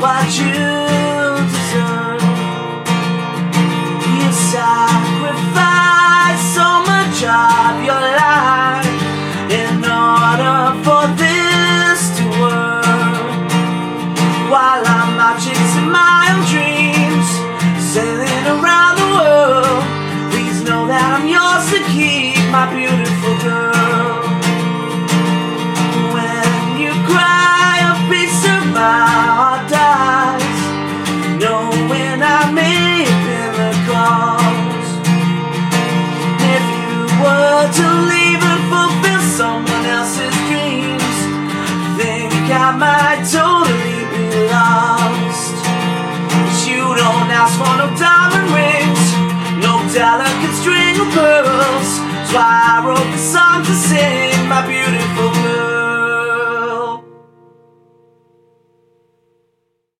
what you deserve. You sacrifice so much of your life in order for this to work. While I'm chasing my own dreams, sailing around the world. Please know that I'm yours to keep, knowing I made miracles. If you were to leave and fulfill someone else's dreams, think I might totally be lost. But you don't ask for no diamond rings, no delicate string of pearls. That's why I wrote the song to sing, my beautiful.